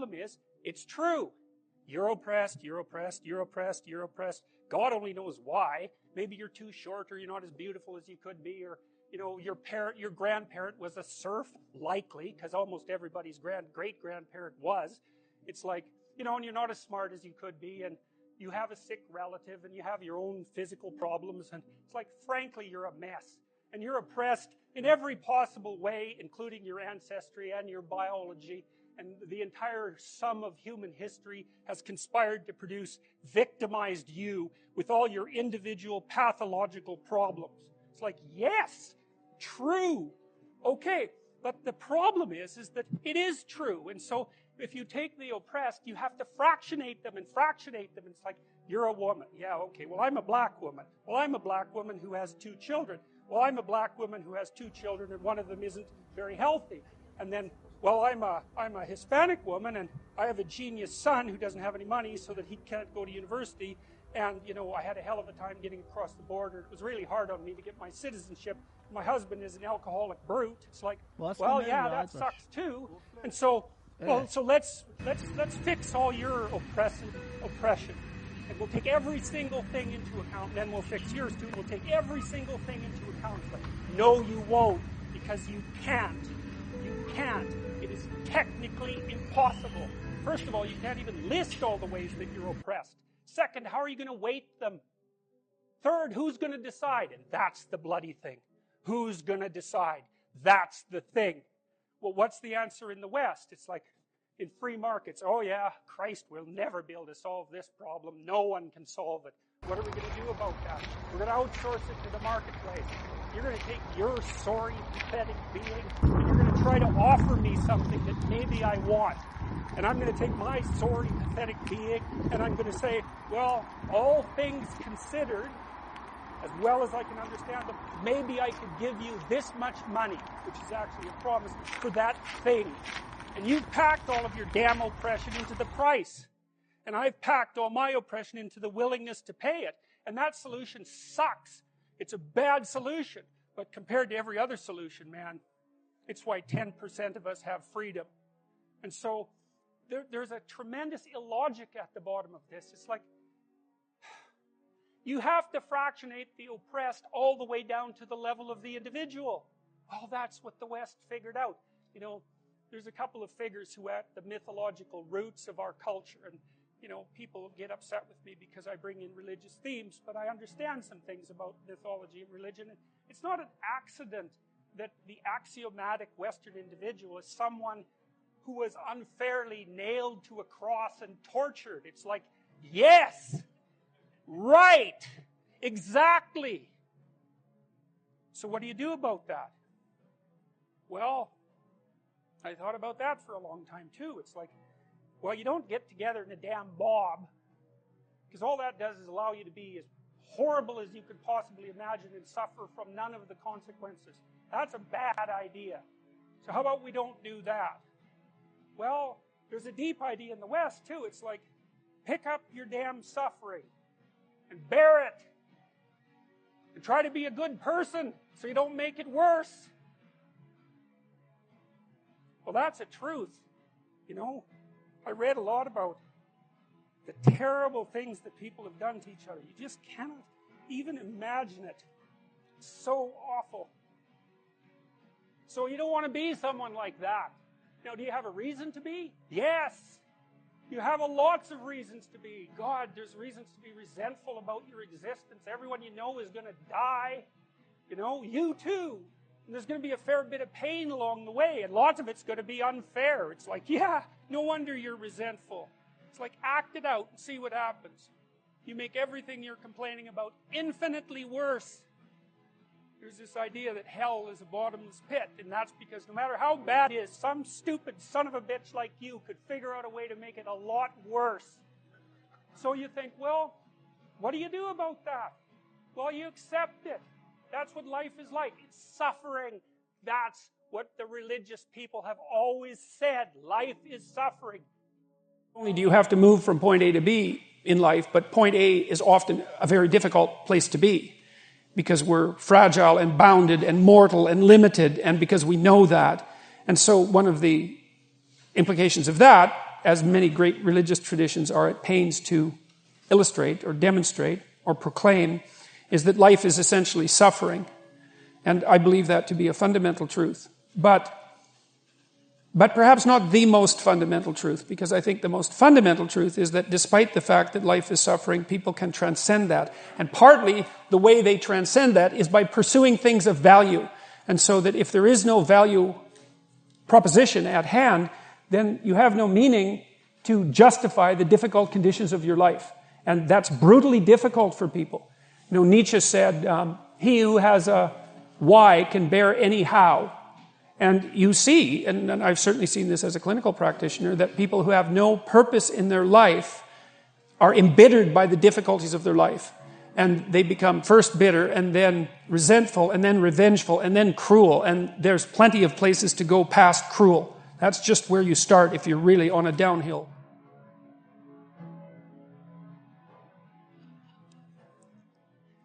problem is, it's true. You're oppressed, you're oppressed, you're oppressed, you're oppressed. God only knows why. Maybe you're too short or you're not as beautiful as you could be or you know, your parent, your grandparent was a serf, likely, because almost everybody's grand, great grandparent was. It's like, you know, and you're not as smart as you could be, and you have a sick relative, and you have your own physical problems, and it's like, frankly, you're a mess. And you're oppressed in every possible way, including your ancestry and your biology, and the entire sum of human history has conspired to produce victimized you with all your individual pathological problems. It's like, yes, true. Okay, but the problem is, is that it is true. And so if you take the oppressed, you have to fractionate them and fractionate them. It's like, you're a woman. Yeah, okay. Well, I'm a black woman. Well, I'm a black woman who has two children. Well, I'm a black woman who has two children and one of them isn't very healthy. And then, well, I'm a, I'm a Hispanic woman and I have a genius son who doesn't have any money so that he can't go to university. And, you know, I had a hell of a time getting across the border. It was really hard on me to get my citizenship my husband is an alcoholic brute. It's like, well, well yeah, that sucks too. And so, well, so let's let's let's fix all your oppressive oppression, and we'll take every single thing into account. And then we'll fix yours too. We'll take every single thing into account. But no, you won't, because you can't. You can't. Technically impossible. First of all, you can't even list all the ways that you're oppressed. Second, how are you going to weight them? Third, who's going to decide? And that's the bloody thing. Who's going to decide? That's the thing. Well, what's the answer in the West? It's like in free markets. Oh, yeah, Christ will never be able to solve this problem. No one can solve it. What are we going to do about that? We're going to outsource it to the marketplace. You're going to take your sorry, pathetic being try to offer me something that maybe I want. And I'm going to take my sorry, pathetic being and I'm going to say, well, all things considered, as well as I can understand them, maybe I could give you this much money, which is actually a promise, for that thing. And you've packed all of your damn oppression into the price. And I've packed all my oppression into the willingness to pay it. And that solution sucks. It's a bad solution. But compared to every other solution, man, it's why 10% of us have freedom. And so there, there's a tremendous illogic at the bottom of this. It's like, you have to fractionate the oppressed all the way down to the level of the individual. Well, that's what the West figured out. You know, there's a couple of figures who are at the mythological roots of our culture, and you know, people get upset with me because I bring in religious themes, but I understand some things about mythology and religion. It's not an accident that the axiomatic Western individual is someone who was unfairly nailed to a cross and tortured. It's like, yes, Right. Exactly. So what do you do about that? Well, I thought about that for a long time too. It's like, well, you don't get together in a damn mob because all that does is allow you to be as horrible as you could possibly imagine and suffer from none of the consequences. That's a bad idea. So how about we don't do that? Well, there's a deep idea in the West too. It's like, pick up your damn suffering and bear it. And try to be a good person so you don't make it worse. Well, that's a truth. You know, I read a lot about the terrible things that people have done to each other. You just cannot even imagine it. So awful. So you don't want to be someone like that. Now, do you have a reason to be? Yes. You have a lots of reasons to be. God, there's reasons to be resentful about your existence. Everyone you know is going to die. You know, you too. And there's going to be a fair bit of pain along the way, and lots of it's going to be unfair. It's like, yeah, no wonder you're resentful. It's like, act it out and see what happens. You make everything you're complaining about infinitely worse. There's this idea that hell is a bottomless pit, and that's because no matter how bad it is, some stupid son of a bitch like you could figure out a way to make it a lot worse. So you think, well, what do you do about that? Well, you accept it. That's what life is like. It's suffering. That's what the religious people have always said. Life is suffering. Only do you have to move from point A to B in life, but point A is often a very difficult place to be because we're fragile and bounded and mortal and limited, and because we know that. And so, one of the implications of that as many great religious traditions are at pains to illustrate or demonstrate or proclaim, is that life is essentially suffering. And I believe that to be a fundamental truth. But but perhaps not the most fundamental truth, because I think the most fundamental truth is that despite the fact that life is suffering, people can transcend that. And partly the way they transcend that is by pursuing things of value. And so that if there is no value proposition at hand, then you have no meaning to justify the difficult conditions of your life. And that's brutally difficult for people. You know, Nietzsche said, um, he who has a why can bear any how. And you see, and, I've certainly seen this as a clinical practitioner, that people who have no purpose in their life are embittered by the difficulties of their life. And they become first bitter and then resentful and then revengeful and then cruel. And there's plenty of places to go past cruel. That's just where you start if you're really on a downhill.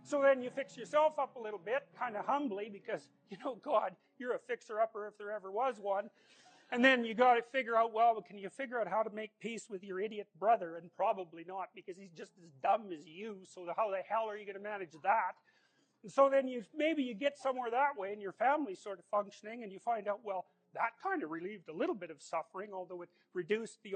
So then you fix yourself up a little bit, kind of humbly, because, you know, God, you're a fixer upper if there ever was one. And then you got to figure out, well, can you figure out how to make peace with your idiot brother? And probably not, because he's just as dumb as you. So how the hell are you going to manage that? And so then you maybe you get somewhere that way, and your family's sort of functioning, and you find out, well, that kind of relieved a little bit of suffering, although it reduced the.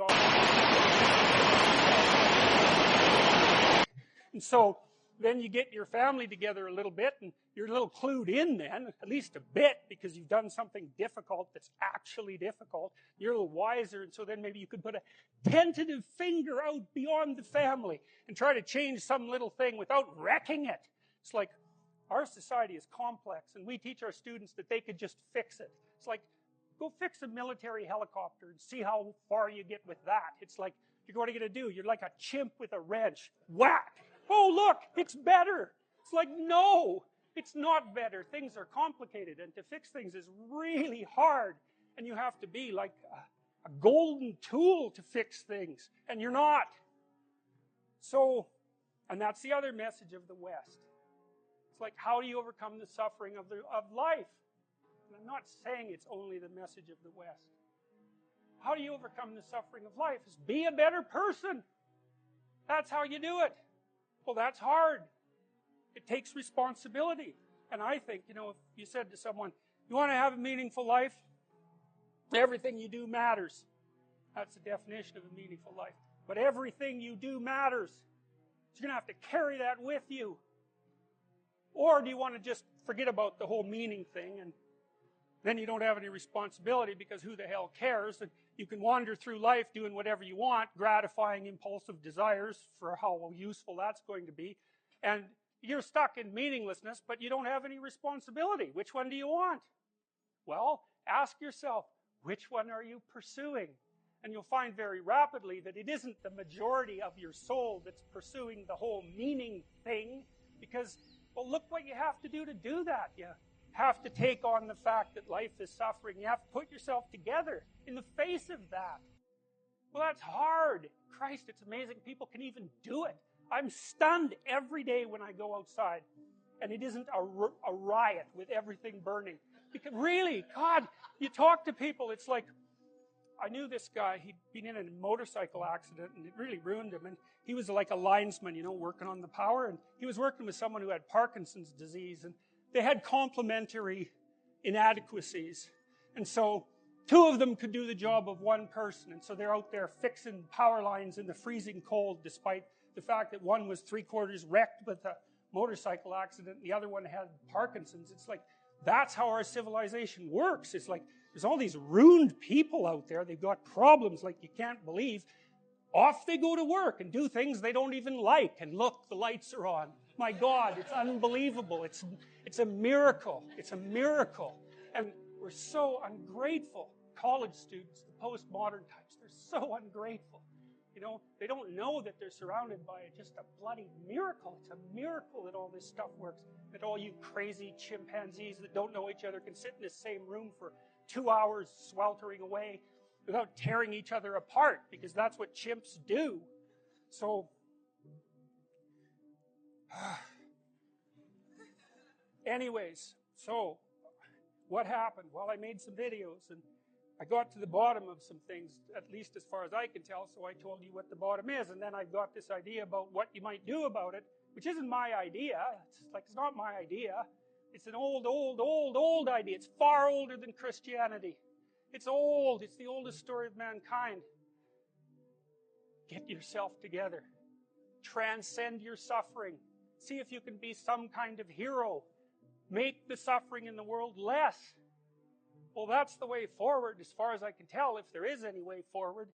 And so then you get your family together a little bit and you're a little clued in then, at least a bit, because you've done something difficult that's actually difficult. You're a little wiser, and so then maybe you could put a tentative finger out beyond the family and try to change some little thing without wrecking it. It's like our society is complex, and we teach our students that they could just fix it. It's like, go fix a military helicopter and see how far you get with that. It's like, you're what are you going to do? You're like a chimp with a wrench. Whack! Oh, look, it's better. It's like, no, it's not better. Things are complicated, and to fix things is really hard. And you have to be like a, a golden tool to fix things, and you're not. So, and that's the other message of the West. It's like, how do you overcome the suffering of, the, of life? And I'm not saying it's only the message of the West. How do you overcome the suffering of life? Is be a better person. That's how you do it. That's hard. It takes responsibility. And I think, you know, if you said to someone, you want to have a meaningful life? Everything you do matters. That's the definition of a meaningful life. But everything you do matters. So you're going to have to carry that with you. Or do you want to just forget about the whole meaning thing and then you don't have any responsibility because who the hell cares? And you can wander through life doing whatever you want, gratifying impulsive desires for how useful that's going to be. And you're stuck in meaninglessness, but you don't have any responsibility. Which one do you want? Well, ask yourself, which one are you pursuing? And you'll find very rapidly that it isn't the majority of your soul that's pursuing the whole meaning thing, because, well, look what you have to do to do that. You have to take on the fact that life is suffering. You have to put yourself together in the face of that. Well, that's hard. Christ, it's amazing people can even do it. I'm stunned every day when I go outside and it isn't a, riot with everything burning. Because really, God, you talk to people, it's like, I knew this guy, he'd been in a motorcycle accident and it really ruined him. And he was like a linesman, you know, working on the power. And he was working with someone who had Parkinson's disease. And they had complementary inadequacies. And so two of them could do the job of one person. And so they're out there fixing power lines in the freezing cold, despite the fact that one was three quarters wrecked with a motorcycle accident and the other one had Parkinson's. It's like, that's how our civilization works. It's like, there's all these ruined people out there. They've got problems like you can't believe. Off they go to work and do things they don't even like. And look, the lights are on. My God, it's unbelievable. It's, it's a miracle. It's a miracle. And we're so ungrateful. College students, the postmodern types, they're so ungrateful. You know, they don't know that they're surrounded by just a bloody miracle. It's a miracle that all this stuff works. That all you crazy chimpanzees that don't know each other can sit in the same room for two hours sweltering away without tearing each other apart because that's what chimps do. So, anyways, so what happened? Well, I made some videos and I got to the bottom of some things, at least as far as I can tell, so I told you what the bottom is, and then I got this idea about what you might do about it, which isn't my idea. It's like, it's not my idea. It's an old, old, old, old idea. It's far older than Christianity. It's old. It's the oldest story of mankind. Get yourself together. Transcend your suffering. See if you can be some kind of hero. Make the suffering in the world less. Well, that's the way forward, as far as I can tell, if there is any way forward.